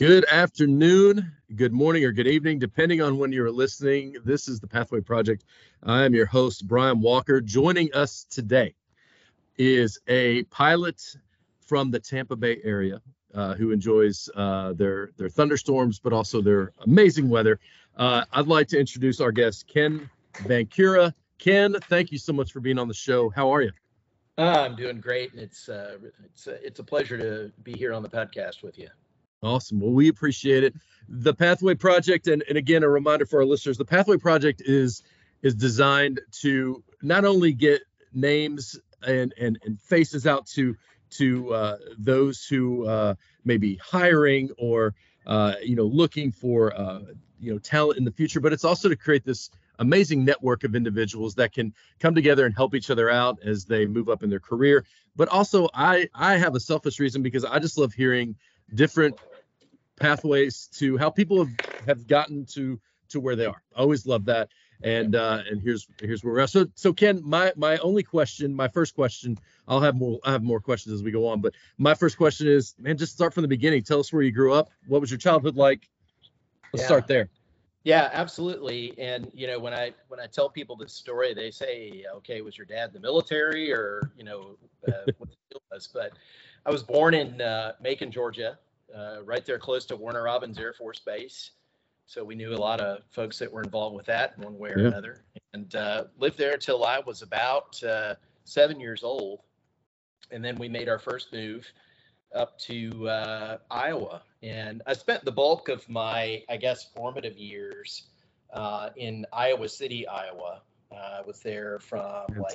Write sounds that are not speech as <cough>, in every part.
Good afternoon, good morning, or good evening, depending on when you're listening. This is the Pathway Project. I am your host, Brian Walker. Joining us today is a pilot from the Tampa Bay area uh, who enjoys uh, their their thunderstorms, but also their amazing weather. Uh, I'd like to introduce our guest, Ken Van Cura. Ken, thank you so much for being on the show. How are you? I'm doing great, and it's uh, it's uh, it's a pleasure to be here on the podcast with you. Awesome. Well, we appreciate it. The Pathway Project, and, and again, a reminder for our listeners, the Pathway Project is is designed to not only get names and and, and faces out to to uh, those who uh, may be hiring or uh, you know looking for uh, you know talent in the future, but it's also to create this amazing network of individuals that can come together and help each other out as they move up in their career. But also, I I have a selfish reason because I just love hearing different pathways to how people have, have gotten to to where they are. I always love that. And uh, and here's here's where we're at. So so Ken, my my only question, my first question, I'll have more I have more questions as we go on, but my first question is, man, just start from the beginning. Tell us where you grew up. What was your childhood like? Let's yeah. start there. Yeah, absolutely. And you know, when I when I tell people this story, they say, "Okay, was your dad in the military, or you know, uh, what the deal was?" But I was born in uh, Macon, Georgia, uh, right there close to Warner Robins Air Force Base. So we knew a lot of folks that were involved with that one way or yeah. another, and uh, lived there until I was about uh, seven years old, and then we made our first move up to uh, Iowa, and I spent the bulk of my, I guess, formative years uh, in Iowa City, Iowa. I was there from like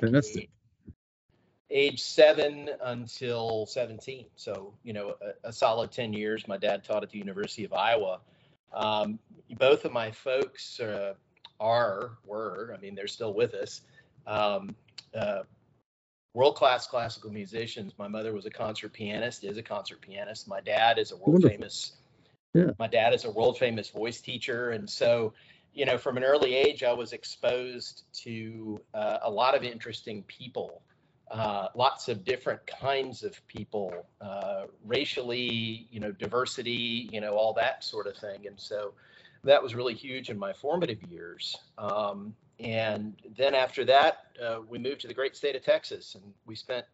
age seven until 17. So, you know, a, a, solid 10 years. My dad taught at the University of Iowa. Um, both of my folks uh, are, were, I mean, they're still with us, um, uh, world class classical musicians. My mother was a concert pianist, is a concert pianist. My dad is a world Wonderful. famous. Yeah. My dad is a world famous voice teacher. And so, you know, from an early age, I was exposed to uh, a lot of interesting people uh, lots of different kinds of people, uh, racially, you know, diversity, you know, all that sort of thing. And so that was really huge in my formative years. Um, and then after that, uh, we moved to the great state of Texas and we spent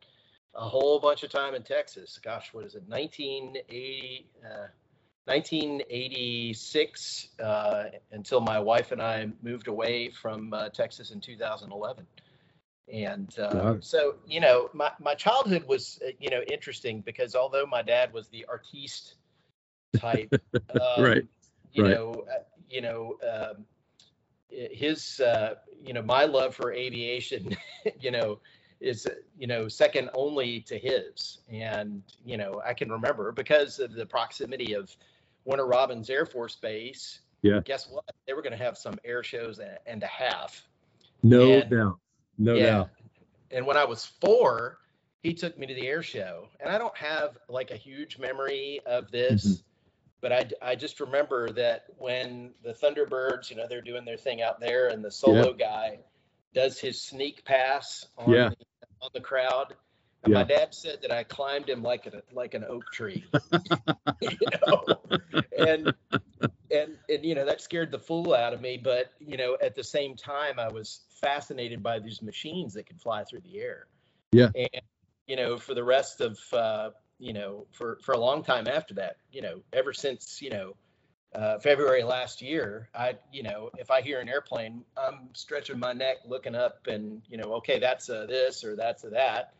a whole bunch of time in Texas. Gosh, what is it, 1980? 1986 uh, uh, until my wife and I moved away from Texas in 2011. And uh, so, you know, my, my childhood was, uh, you know, interesting because although my dad was the artiste type, <laughs> um, right, you right. know, uh, you know, um, his, uh, you know, my love for aviation, <laughs> you know, is, you know, second only to his. And, you know, I can remember because of the proximity of Warner Robins Air Force Base. Yeah. Guess what? They were going to have some air shows and, and a half. No and, doubt no yeah. doubt. And when I was four, he took me to the air show. And I don't have like a huge memory of this, mm-hmm. but I, I just remember that when the Thunderbirds, you know, they're doing their thing out there and the solo yeah. guy does his sneak pass on, yeah. the, on the crowd. And yeah. my dad said that I climbed him like a like an oak tree. <laughs> <laughs> you know? And and and you know that scared the fool out of me but you know at the same time i was fascinated by these machines that could fly through the air. Yeah. And you know for the rest of uh, you know for for a long time after that you know ever since you know uh, february last year i you know if i hear an airplane i'm stretching my neck looking up and you know okay that's a this or that's a that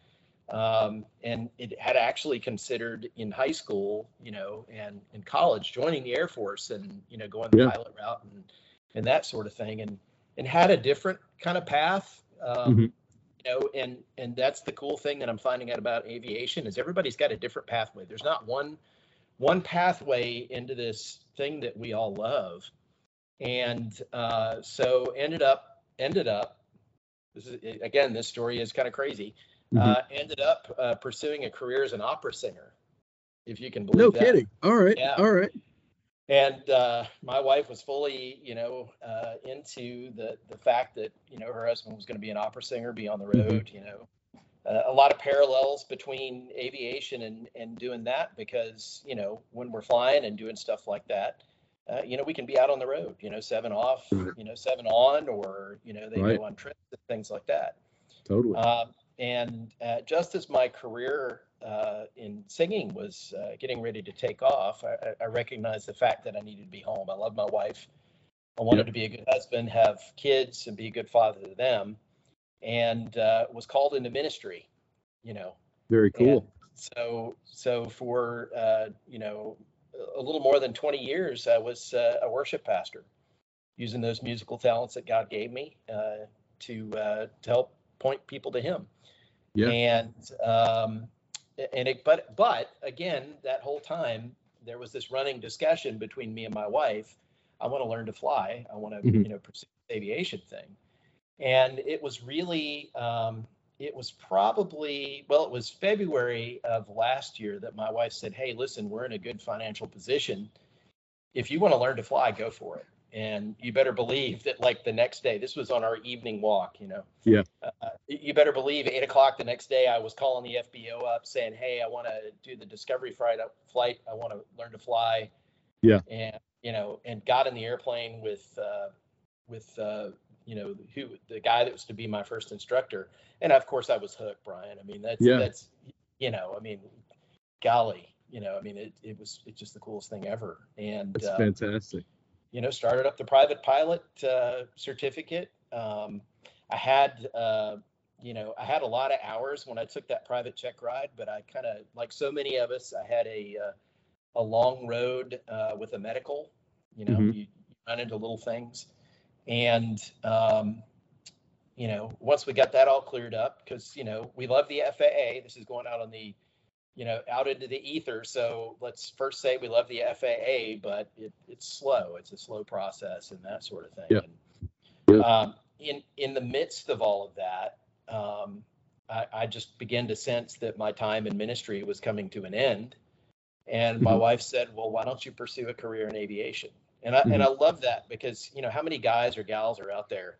um, and it had actually considered in high school, you know, and in college joining the Air Force and you know going the yeah. pilot route and and that sort of thing, and and had a different kind of path. Um, mm-hmm. You know, and and that's the cool thing that I'm finding out about aviation is everybody's got a different pathway. There's not one one pathway into this thing that we all love, and uh, so ended up ended up. This is again, this story is kind of crazy mm-hmm. uh, ended up uh, pursuing a career as an opera singer, if you can believe no that. kidding. All right. Yeah. All right. And uh, my wife was fully, you know, uh, into the the fact that you know her husband was going to be an opera singer, be on the mm-hmm. road, mm-hmm. you know, uh, a lot of parallels between aviation and and doing that because you know when we're flying and doing stuff like that, uh, you know we can be out on the road, you know seven off, you know seven on, or you know they right. go on trips and things like that. Totally. Um, and uh, just as my career uh, in singing was uh, getting ready to take off, I, I, recognized the fact that I needed to be home. I love my wife. I wanted yep. to be a good husband, have kids, and be a good father to them. And uh, was called into ministry. You know. Very cool. And so, so for uh, you know a little more than 20 years, I was uh, a worship pastor, using those musical talents that God gave me to to help point people to Him. Yeah. And um, and it, but but again, that whole time there was this running discussion between me and my wife. I want to learn to fly. I want to mm-hmm. you know pursue the aviation thing, and it was really um, it was probably well it was February of last year that my wife said, "Hey, listen, we're in a good financial position. If you want to learn to fly, go for it." And you better believe that like the next day this was on our evening walk you know? Yeah. Uh, uh you better believe eight o'clock the next day i was calling the fbo up saying hey i want to do the discovery flight flight. I want to learn to fly. Yeah. And you know and got in the airplane with uh with uh you know who the guy that was to be my first instructor. And of course i was hooked brian. I mean that's yeah. that's you know i mean golly you know i mean it, it was it's just the coolest thing ever. And that's uh, fantastic you know, started up the private pilot uh, certificate. Um, I had, uh, you know, I had a lot of hours when I took that private check ride, but I kind of, like so many of us, I had a uh, a long road uh, with a medical. You know, mm-hmm. you, you, run into little things, and um, you know, once we got that all cleared up, because you know, we love the FAA. This is going out on the you know, out into the ether. So let's first say we love the FAA, but it, it's slow. It's a slow process and that sort of thing. Yeah. And, yeah. Um, in in the midst of all of that, um, I, I, just began to sense that my time in ministry was coming to an end. And my mm-hmm. wife said, "Well, why don't you pursue a career in aviation?" And I mm-hmm. and I love that because you know how many guys or gals are out there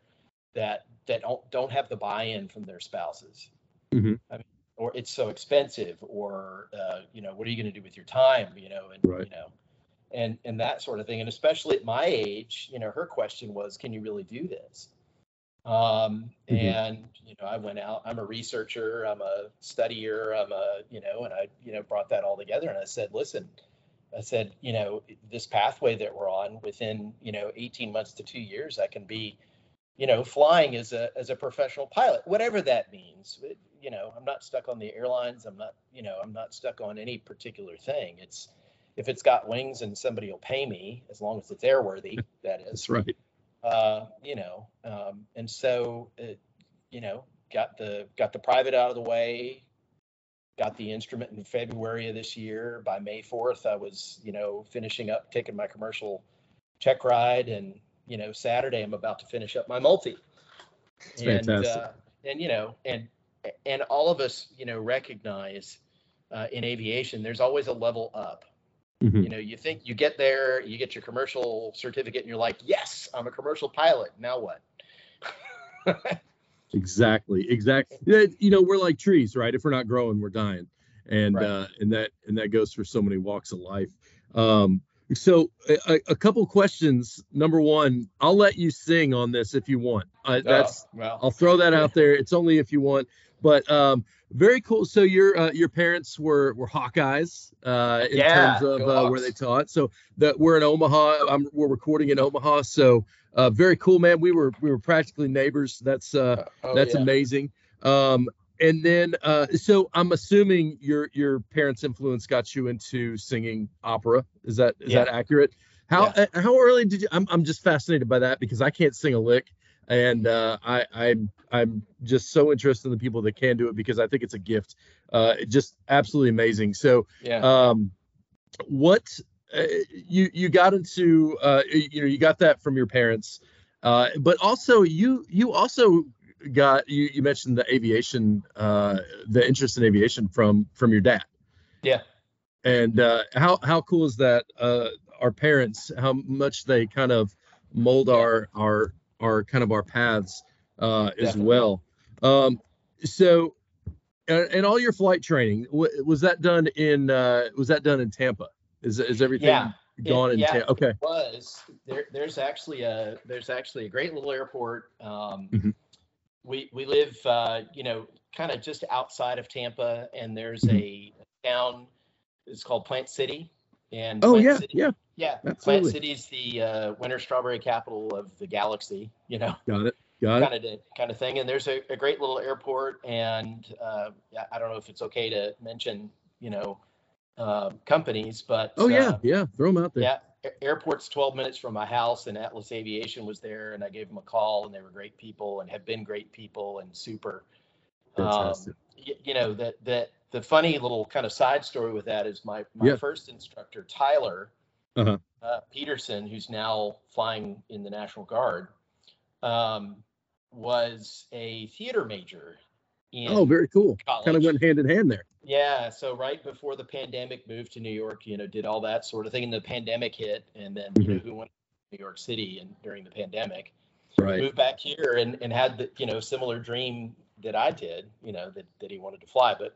that that don't don't have the buy-in from their spouses. Mm-hmm. I mean, or it's so expensive or uh, you know what are you going to do with your time you know and right. you know and and that sort of thing and especially at my age you know her question was can you really do this um, mm-hmm. and you know i went out i'm a researcher i'm a studier i'm a you know and i you know brought that all together and i said listen i said you know this pathway that we're on within you know 18 months to two years i can be you know flying as a as a professional pilot whatever that means you know, I'm not stuck on the airlines. I'm not, you know, I'm not stuck on any particular thing. It's if it's got wings and somebody will pay me as long as it's airworthy. <laughs> That is That's right. Uh, you know, um, and so it, you know, got the got the private out of the way. Got the instrument in February of this year. By May 4th, I was, you know, finishing up taking my commercial check ride, and you know, Saturday I'm about to finish up my multi. It's and, fantastic. Uh, and you know, and and all of us, you know, recognize uh, in aviation, there's always a level up. Mm-hmm. You know, you think you get there, you get your commercial certificate, and you're like, yes, I'm a commercial pilot. Now what? <laughs> exactly, exactly. You know, we're like trees, right? If we're not growing, we're dying, and right. uh, and that and that goes for so many walks of life. Um, so a, a, couple questions. Number one, I'll let you sing on this if you want. Uh, that's oh, well. I'll throw that out there. It's only if you want. But um, very cool. So your uh, your parents were were Hawkeyes uh, in yeah, terms of uh, where they taught. So that we're in Omaha. I'm, we're recording in Omaha. So uh, very cool, man. We were we were practically neighbors. That's uh, oh, that's yeah. amazing. Um, and then uh, so I'm assuming your your parents' influence got you into singing opera. Is that is yeah. that accurate? How yeah. how early did you? I'm I'm just fascinated by that because I can't sing a lick and uh, I, I'm I'm just so interested in the people that can do it because I think it's a gift. Uh, just absolutely amazing. So, yeah. Um, what uh, you you got into? Uh, you know, you got that from your parents, uh, but also you you also got you you mentioned the aviation uh, the interest in aviation from from your dad. Yeah. And uh, how how cool is that? Uh, our parents, how much they kind of mold our our our kind of our paths uh, as well. Um, so and, and all your flight training was that done in uh, was that done in Tampa? Is is everything yeah, gone it, in yeah, Tampa? Okay. was there, there's actually a there's actually a great little airport. Um, Mhm. We we live uh, you know kind of just outside of Tampa, and there's Mhm. a town. It's called Plant City, and Oh Plant yeah, City, yeah. yeah. Plant. City's the uh, winter strawberry capital of the galaxy. You know. Got it. Got it. kind of kind of thing. And there's a, a great little airport, and uh, I don't know if it's okay to mention, you know, uh, companies, but Oh yeah, uh, yeah. Throw them out there. yeah, airport's 12 minutes from my house, and Atlas Aviation was there, and I gave them a call, and they were great people, and have been great people, and super. Um, Fantastic. you know that that the funny little kind of side story with that is my my Yeah. first instructor Tyler Uh-huh. uh, Peterson, who's now flying in the National Guard, um, was a theater major. In, Oh, very cool. Kind of went hand in hand there. yeah. So right before the pandemic, moved to New York. You know, did all that sort of thing. And the pandemic hit, and then you know Mm-hmm. who went to New York City and during the pandemic Right. moved back here and, and had the you know similar dream that I did, you know, that, that he wanted to fly. But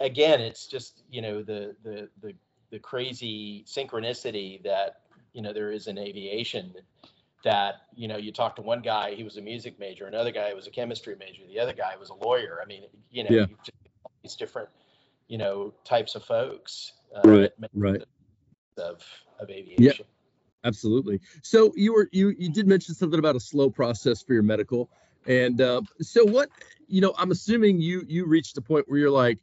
again, it's just, you know, the the the the crazy synchronicity that, you know, there is in aviation that, you know, you talk to one guy, he was a music major, another guy was a chemistry major, the other guy was a lawyer. I mean, you know, Yeah. you just all these different, you know, types of folks uh, Right, right. of of aviation. yeah, Absolutely. So you were you you did mention something about a slow process for your medical, and uh, so what you know I'm assuming you you reached a point where you're like,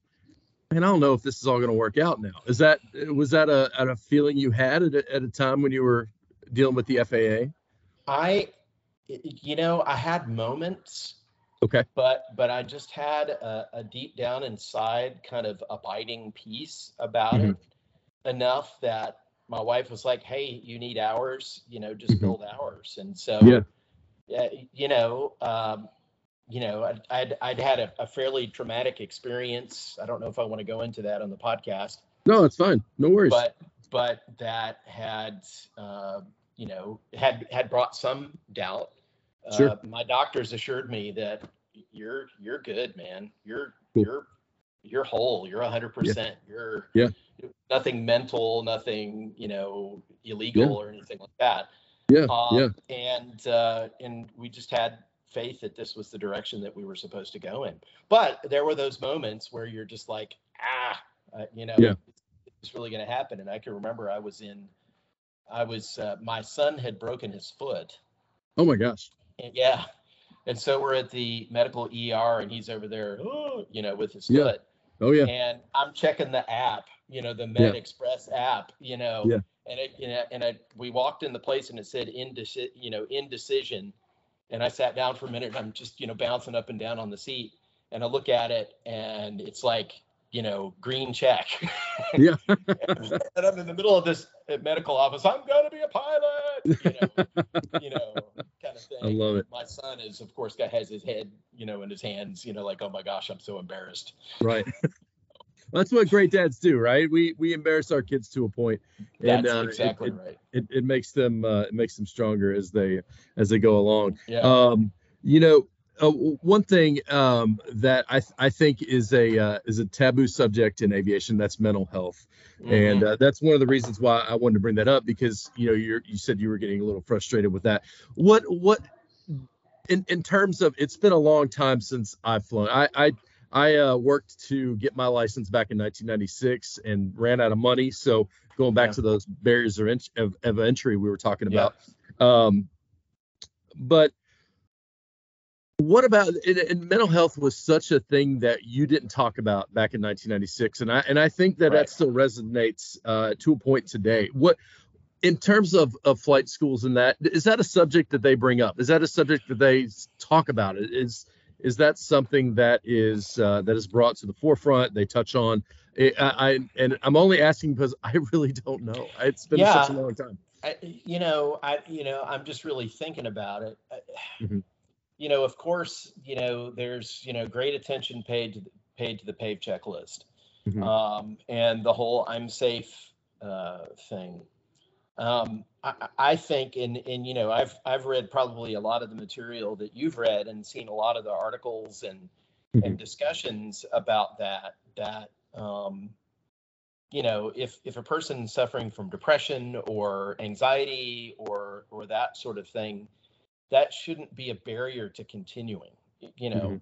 man, I don't know if this is all going to work out now. Is that was that a, a feeling you had at a, at a time when you were dealing with the FAA? I, you know, I had moments Okay. but but I just had a, a deep down inside kind of abiding peace about Mhm. it enough that my wife was like, "Hey, you need hours, you know, just Mhm. build hours." And so, Yeah. yeah, you know, um, you know, I'd I'd, I'd had a, a fairly traumatic experience. I don't know if I want to go into that on the podcast, No, it's fine. No worries. but but that had uh, you know had had brought some doubt. Sure. Uh, my doctors assured me that you're you're good, man. You're Cool. you're you're whole. You're hundred percent. You're Yeah. nothing mental, nothing you know illegal Yeah. or anything like that. yeah, Um, yeah, And uh, and we just had faith that this was the direction that we were supposed to go in. But there were those moments where you're just like, ah, uh, you know, Yeah. it's really going to happen. And I can remember I was in, I was, uh, my son had broken his foot. Oh my gosh. And yeah. And so we're at the medical ER and he's over there, <gasps> you know, with his Yeah. foot Oh yeah. and I'm checking the app, you know, the MedXPress app, you know, Yeah. and it, you know, and I, we walked in the place and it said indeci- you know, indecision. And I sat down for a minute and I'm just, you know, bouncing up and down on the seat and I look at it and it's like, you know, green check. <laughs> Yeah. and I'm in the middle of this uh, medical office. I'm going to be a pilot, you know, you know, kind of <laughs> thing. I love it. My son is, of course, guy has his head, you know, in his hands, you know, like, oh my gosh, I'm so embarrassed. Right. <laughs> That's what great dads do, right? We we embarrass our kids to a point, and That's uh, it- exactly it, right. it, it makes them uh, it makes them stronger as they as they go along. Yeah. Um, you know, uh, one thing um, that I th- I think is a uh, is a taboo subject in aviation that's mental health, and Mhm. uh, that's one of the reasons why I wanted to bring that up because you know you you said you were getting a little frustrated with that. What what in in terms of it's been a long time since I've flown. I I I uh, worked to get my license back in 1996 and ran out of money. So going back Yeah. to those barriers of, ent- of, of entry we were talking Yeah. about. Um, but what about and, and mental health was such a thing that you didn't talk about back in 1996, and I and I think that Right. that still resonates uh, to a point today. What in terms of, of flight schools and that is that a subject that they bring up? Is that a subject that they talk about? Is is that something that is uh, that is brought to the forefront? They touch on. I, I and I'm only asking because I <laughs> really don't know. It's been such a long time. I, you know, I, you know, I'm just really thinking about it. I- Mhm. You know, of course, you know, there's, you know, great attention paid to the, paid to the PAVE checklist, Mhm. um, and the whole "I'm safe" uh, thing. Um, I, I think, and and you know, I've I've read probably a lot of the material that you've read and seen a lot of the articles and mm-hmm. and discussions about that that um, you know if if a person's suffering from depression or anxiety or or that sort of thing that shouldn't be a barrier to continuing you know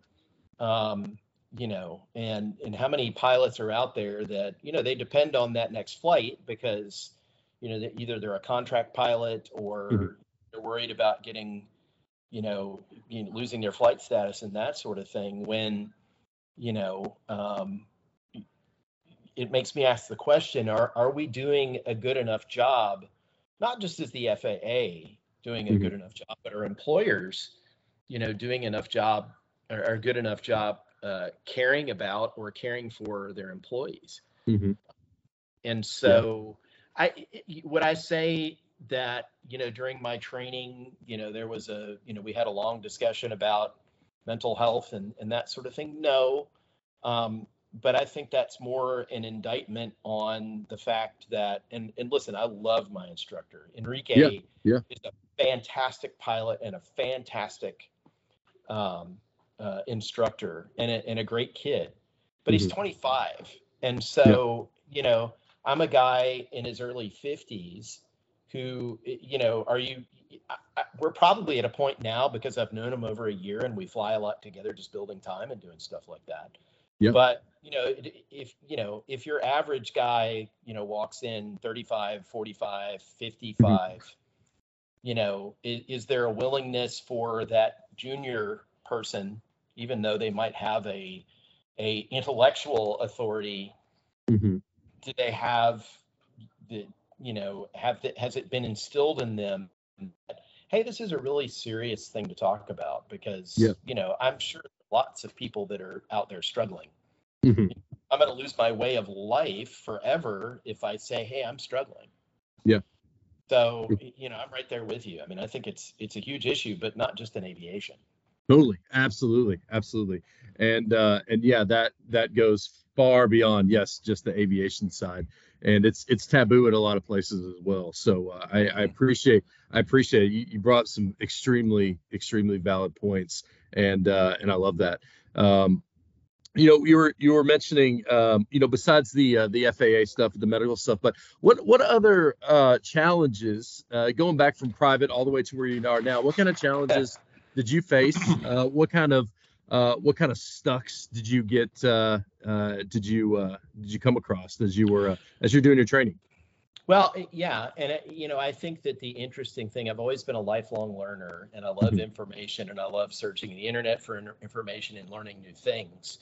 mm-hmm. um, you know and and how many pilots are out there that you know they depend on that next flight because you know that either they're a contract pilot or mm-hmm. they're worried about getting you know, you know, losing their flight status and that sort of thing when you know um, it makes me ask the question are are we doing a good enough job not just as the FAA doing a mm-hmm. good enough job but our employers you know doing enough job or, or good enough job uh, caring about or caring for their employees mm-hmm. and so yeah. I would I say that you know during my training you know there was a you know we had a long discussion about mental health and and that sort of thing no um, but i think that's more an indictment on the fact that and and listen i love my instructor enrique yeah, yeah. is a fantastic pilot and a fantastic um, uh, instructor and a, and a great kid but mm-hmm. he's 25 and so yeah. you know i'm a guy in his early 50s who you know are you I, we're probably at a point now because I've known him over a year and we fly a lot together just building time and doing stuff like that. Yep. But you know if you know if your average guy you know walks in 35 45 55 mm-hmm. you know is, is, there a willingness for that junior person even though they might have a a intellectual authority mm-hmm. Do they have the you know, have the, has it been instilled in them? That, hey, this is a really serious thing to talk about because yeah. you know I'm sure lots of people that are out there struggling. Mm-hmm. I'm going to lose my way of life forever if I say, "Hey, I'm struggling." Yeah. So you know, I'm right there with you. I mean, I think it's it's a huge issue, but not just in aviation. Totally, absolutely, absolutely, and uh, and yeah, that that goes far beyond yes, just the aviation side and it's it's taboo in a lot of places as well. So uh, I, I, appreciate I appreciate you, you, brought some extremely extremely valid points, and uh, and I love that. Um, you know, you were you were mentioning, um, you know, besides the uh, the FAA stuff, the medical stuff, but what what other uh, challenges uh, going back from private all the way to where you are now? What kind of challenges did you face? Uh, what kind of uh, what kind of stucks did you get? Uh, uh, did you uh, did you come across as you were uh, as you're doing your training? Well, yeah, and you know, I think that the interesting thing, I've always been a lifelong learner, and I love mm-hmm. information, and I love searching the internet for information and learning new things.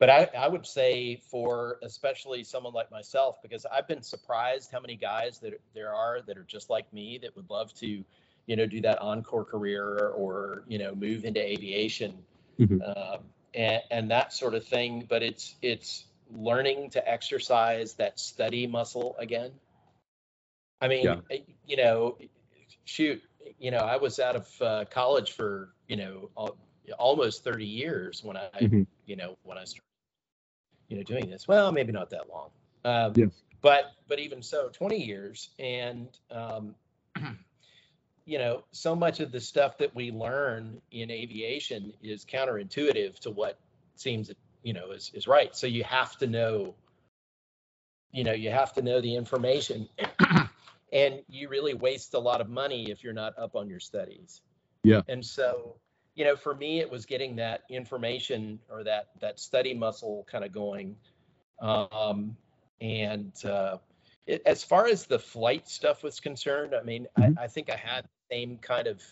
But I, I would say for especially someone like myself, because I've been surprised how many guys that there are that are just like me that would love to, you know, do that encore career or you know move into aviation mm-hmm. um, and, and that sort of thing. But it's it's learning to exercise that study muscle again. I mean, yeah. Eh, you know, shoot, you know, I was out of uh, college for you know all, almost 30 years when I, mm-hmm. you know, when I started, you know, doing this. Well, maybe not that long. Um, yeah. But but even so, 20 years, and um, you know, so much of the stuff that we learn in aviation is counterintuitive to what seems, you know, is, is right. So you have to know, you know, you have to know the information <clears throat> and you really waste a lot of money if you're not up on your studies. Yeah. And so, you know, for me, it was getting that information or that, that study muscle kind of going. Um, and, uh, it, as far as the flight stuff was concerned, I mean, mm-hmm. I, I, think I had the same kind of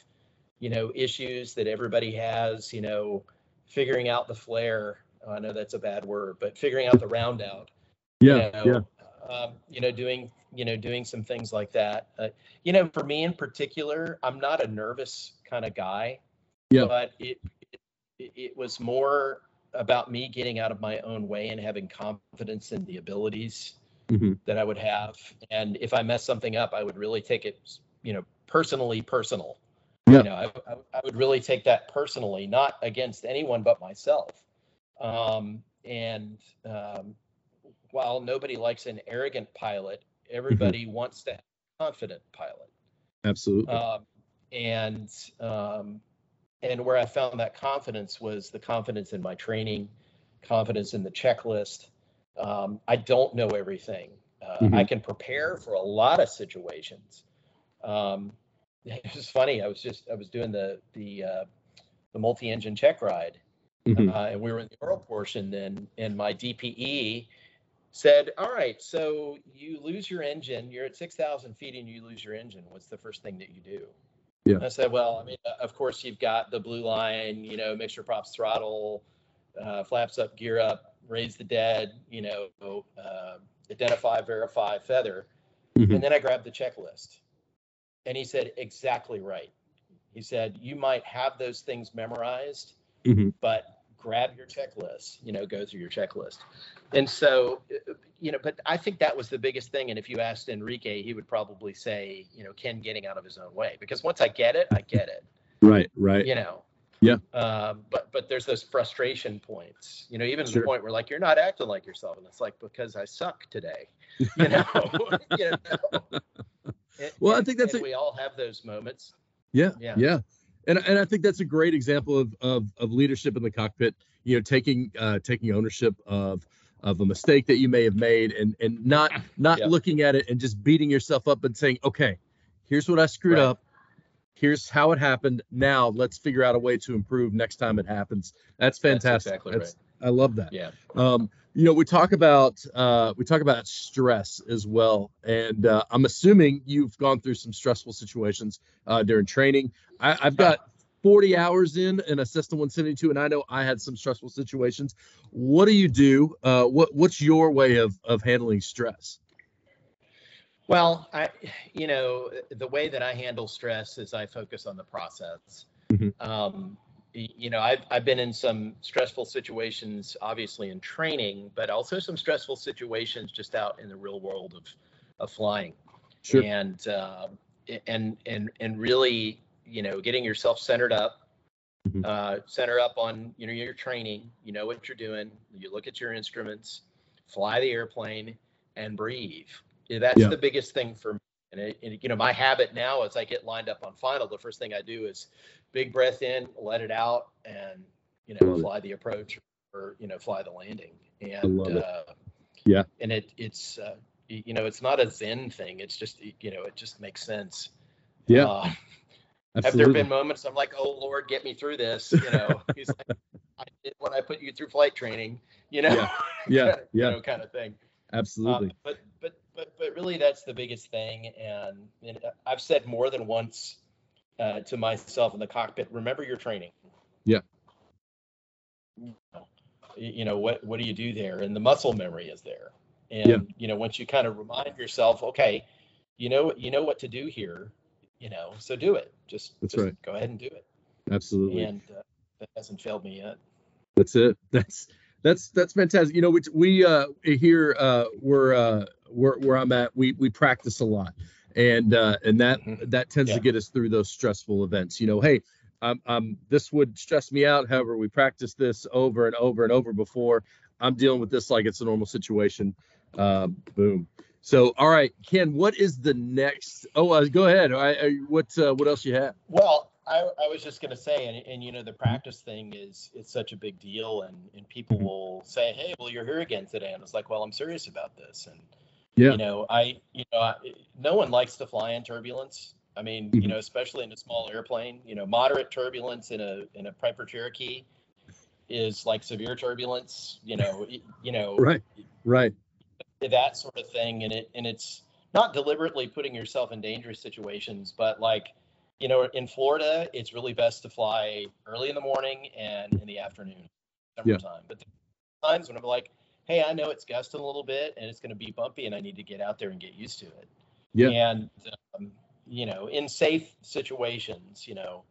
you know issues that everybody has you know figuring out the flare. Oh, i know that's a bad word but figuring out the round out yeah you know, yeah. um, you know doing you know doing some things like that. Uh, you know for me in particular i'm not a nervous kind of guy yeah. but it, it it was more about me getting out of my own way and having confidence in the abilities mm-hmm. that I would have. And if I mess something up, I would really take it, you know, personally personal. Yeah. You know, I, I, would really take that personally, not against anyone but myself. Um, and um, while nobody likes an arrogant pilot, everybody mm-hmm. wants to have a confident pilot. Absolutely. Um, and um, and where I found that confidence was the confidence in my training, confidence in the checklist. Um, I don't know everything. Uh, mm-hmm. I can prepare for a lot of situations. Um, <laughs> it was funny. I was just I was doing the the uh, the multi-engine check ride, mm-hmm. uh, and we were in the oral portion. Then, and my DPE said, "All right, so you lose your engine. You're at six thousand feet, and you lose your engine. What's the first thing that you do?" Yeah. I said, "Well, I mean, uh, of course you've got the blue line. You know, mixture props throttle, uh, flaps up, gear up, raise the dead. You know, uh, identify, verify, feather." Mm-hmm. And then I grabbed the checklist and he said, exactly right. He said, you might have those things memorized, mm-hmm. but grab your checklist, you know, go through your checklist. And so, you know, but I think that was the biggest thing. And if you asked Enrique, he would probably say, you know, Ken getting out of his own way, because once I get it, I get it. Right, right. You know, yeah. Um, but but there's those frustration points, you know, even sure. the point where like you're not acting like yourself, and it's like because I suck today, you know. <laughs> <laughs> you know? well, I think that's a, we all have those moments. Yeah, yeah, yeah, and and I think that's a great example of of, of leadership in the cockpit. You know, taking uh, taking ownership of of a mistake that you may have made, and and not not looking at it and just beating yourself up and saying, okay, here's what I screwed right. up. Here's how it happened. Now let's figure out a way to improve next time it happens. That's fantastic. That's exactly That's, right. I love that. Yeah. Um, you know we talk about uh, we talk about stress as well and uh, i'm assuming you've gone through some stressful situations uh, during training I, have got <laughs> 40 hours in in a Cessna 172 and i know i had some stressful situations what do you do uh, what what's your way of of handling stress well i you know the way that i handle stress is i focus on the process mm-hmm. um, you know, I've, I've been in some stressful situations, obviously in training, but also some stressful situations just out in the real world of, of flying. Sure. And, uh, and, and, and really, you know, getting yourself centered up, mm-hmm. uh, center up on, you know, your training, you know what you're doing, you look at your instruments, fly the airplane and breathe. That's yeah. the biggest thing for me. And, it, and, you know, my habit now as I get lined up on final, the first thing I do is big breath in, let it out, and you know, fly the approach or you know, fly the landing. And uh, yeah, and it it's uh, you know, it's not a Zen thing. It's just you know, it just makes sense. Yeah. Uh, have there been moments I'm like, oh Lord, get me through this? You know, <laughs> he's like, I did when I put you through flight training. You know, yeah, yeah, <laughs> kind of, yeah. You know, kind of thing. Absolutely. Um, but but but but really, that's the biggest thing. And, and I've said more than once uh, to myself in the cockpit, remember your training. Yeah. You know, what what do you do there? And the muscle memory is there. And yeah. you know, once you kind of remind yourself, okay, you know you know what to do here, you know, so do it. Just, That's just right. go ahead and do it. Absolutely. And uh, that hasn't failed me yet. That's it. <laughs> That's that's that's fantastic. You know, we we uh here uh we're uh where where I'm at, we we practice a lot and uh, and that mm-hmm. that tends yeah. to get us through those stressful events. You know, hey, um, um, this would stress me out. However, we practice this over and over and over before. I'm dealing with this like it's a normal situation. Uh, boom. So, all right, Ken, what is the next? Oh, uh, go ahead. I, I, what uh, what else you have? Well, I, I was just going to say, and, and you know, the practice thing is it's such a big deal, and and people mm-hmm. will say, hey, well, you're here again today, and it's like, well, I'm serious about this, and yeah. You know, I, you know, I, no one likes to fly in turbulence. I mean, mm-hmm. you know, especially in a small airplane, you know, moderate turbulence in a in a Piper Cherokee is like severe turbulence, you know, you know, right, right, that sort of thing, and it and it's not deliberately putting yourself in dangerous situations, but like, you know, in Florida, it's really best to fly early in the morning and in the afternoon, summertime. Yeah. But times when I'm like, hey, I know it's gusting a little bit and it's going to be bumpy, and I need to get out there and get used to it. Yeah. And um, you know, in safe situations, you know,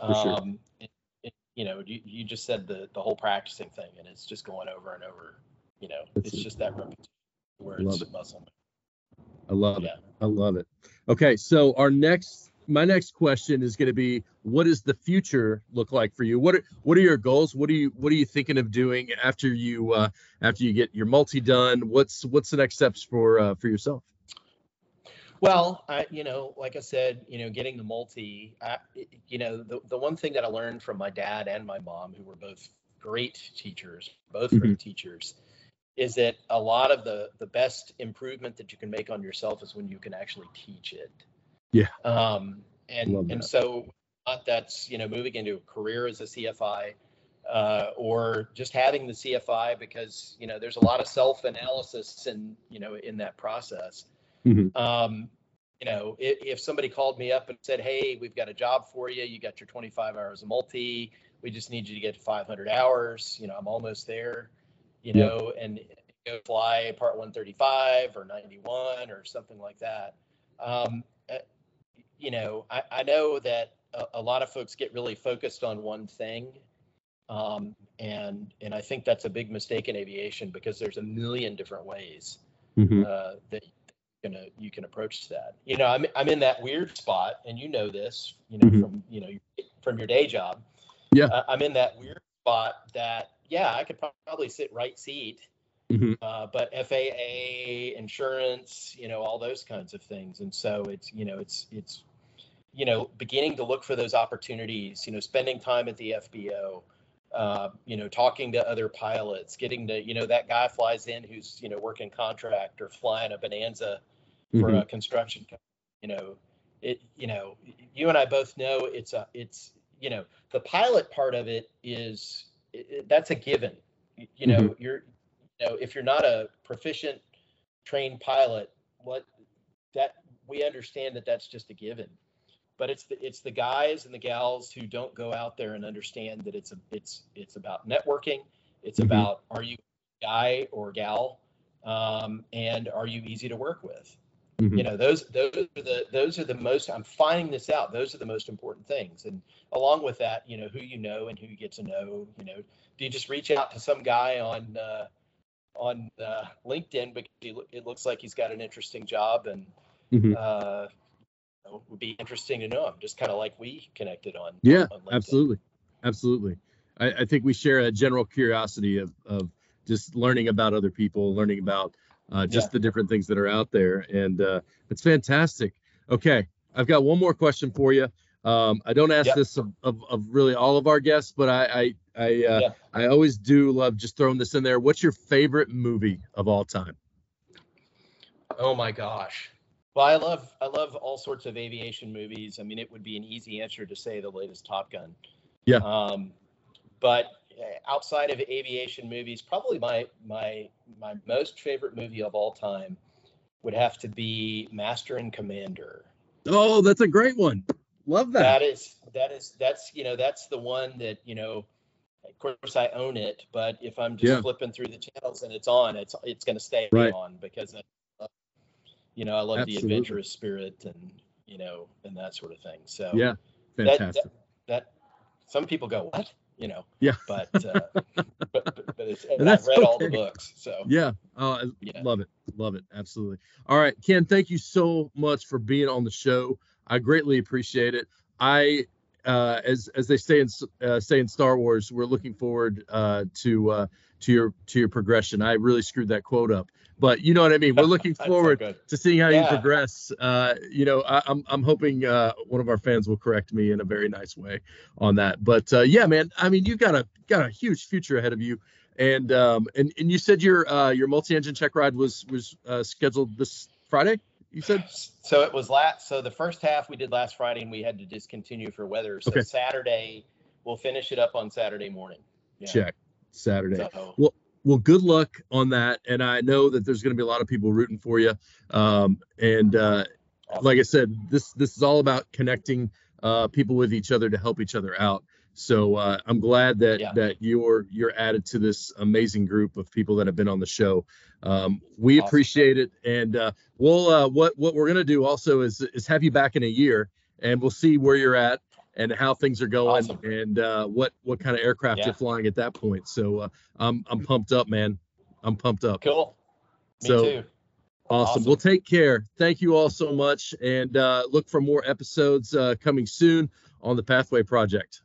um, sure. it, it, you know, you, you just said the the whole practicing thing, and it's just going over and over. You know, That's it's it. just that repetition where it's it. muscle. I love yeah. it. I love it. Okay, so our next my next question is going to be what does the future look like for you what are what are your goals what are you what are you thinking of doing after you uh, after you get your multi done what's what's the next steps for uh, for yourself Well, I, you know, like I said, you know, getting the multi, I, you know, the, the one thing that I learned from my dad and my mom, who were both great teachers, both Mhm. great teachers, is that a lot of the the best improvement that you can make on yourself is when you can actually teach it. Yeah. Um, and and so not that's you know moving into a career as a CFI. Uh, or just having the CFI because you know there's a lot of self analysis and you know in that process Mhm. um, you know, if, if somebody called me up and said, "Hey, we've got a job for you. You got your 25 hours of multi. We just need you to get to 500 hours." You know, I'm almost there. You Yeah. know, and go fly Part 135 or 91 or something like that. Um, you know, I, I know that a, a lot of folks get really focused on one thing. Um, and and I think that's a big mistake in aviation because there's a million different ways Mhm. uh, that you know you can approach that. You know, I'm I'm in that weird spot, and you know this, you know, Mhm. from you know from your day job. Yeah. Uh, I'm in that weird spot that yeah, I could probably sit right seat, Mhm. uh, but FAA, insurance, you know, all those kinds of things, and so it's you know it's it's you know beginning to look for those opportunities. You know, spending time at the FBO. Uh, you know, talking to other pilots, getting to, you know, that guy flies in who's, you know, working contract or flying a Bonanza for Mhm. a construction company. You know, it, you know, you and I both know it's a, it's, you know, the pilot part of it is, it, that's a given. You, you know, you're, you know, if you're not a proficient trained pilot, what that we understand that that's just a given but it's the it's the guys and the gals who don't go out there and understand that it's a it's it's about networking it's Mhm. about are you a guy or gal um, and are you easy to work with Mhm. you know those those are the those are the most i'm finding this out those are the most important things and along with that you know who you know and who you get to know you know do you just reach out to some guy on uh, on uh, linkedin because he, it looks like he's got an interesting job and Mhm. uh, know, it would be interesting to know him just kind of like we connected on Yeah, on absolutely, absolutely. I, I think we share a general curiosity of of just learning about other people, learning about uh, just Yeah. the different things that are out there, and uh, it's fantastic. Okay, I've got one more question for you. Um, I don't ask Yep. this of, of, of really all of our guests, but I I I, uh, Yeah. I always do love just throwing this in there. What's your favorite movie of all time? Oh my gosh. Well, I love I love all sorts of aviation movies. I mean, it would be an easy answer to say the latest Top Gun. Yeah. Um, but uh, outside of aviation movies, probably my my my most favorite movie of all time would have to be Master and Commander. Oh, that's a great one. Love that. That is that is that's you know that's the one that you know. Of course, I own it, but if I'm just Yeah. flipping through the channels and it's on, it's it's going to stay Right. on because you know I love Absolutely. the adventurous spirit and you know and that sort of thing. So yeah, that, fantastic. that that some people go what you know Yeah. but uh, <laughs> but, but but it's and I've read all the books so Yeah. Oh, I Yeah. love it. Love it. Absolutely. All right, Ken, thank you so much for being on the show. I greatly appreciate it. I, uh, as as they say in uh, say in Star Wars, we're looking forward uh, to uh, to your to your progression. I really screwed that quote up, but you know what I mean. We're looking <laughs> That's so forward to seeing how you progress. Uh, you know, I, I'm I'm hoping uh, one of our fans will correct me in a very nice way on that. But uh, yeah, man, I mean, you've got a got a huge future ahead of you. And um, and and you said your uh, your multi-engine check ride was was uh, scheduled this Friday. You said So it was last. So the first half we did last Friday, and we had to discontinue for weather. So Okay. Saturday, we'll finish it up on Saturday morning. Yeah. check Saturday. So Well, good luck on that. And I know that there's going to be a lot of people rooting for you. Um, and uh, awesome. like I said, this this is all about connecting uh, people with each other to help each other out. So uh, I'm glad that Yeah. that you're you're added to this amazing group of people that have been on the show. Um, we Awesome. appreciate it, and uh, we'll uh, what what we're gonna do also is is have you back in a year, and we'll see where you're at and how things are going, Awesome. and uh, what what kind of aircraft Yeah. you're flying at that point. So uh, I'm I'm pumped up, man. I'm pumped up. cool. Me So- too. Awesome. Awesome. Well, take care. Thank you all so much, and uh, look for more episodes uh, coming soon on the Pathway Project.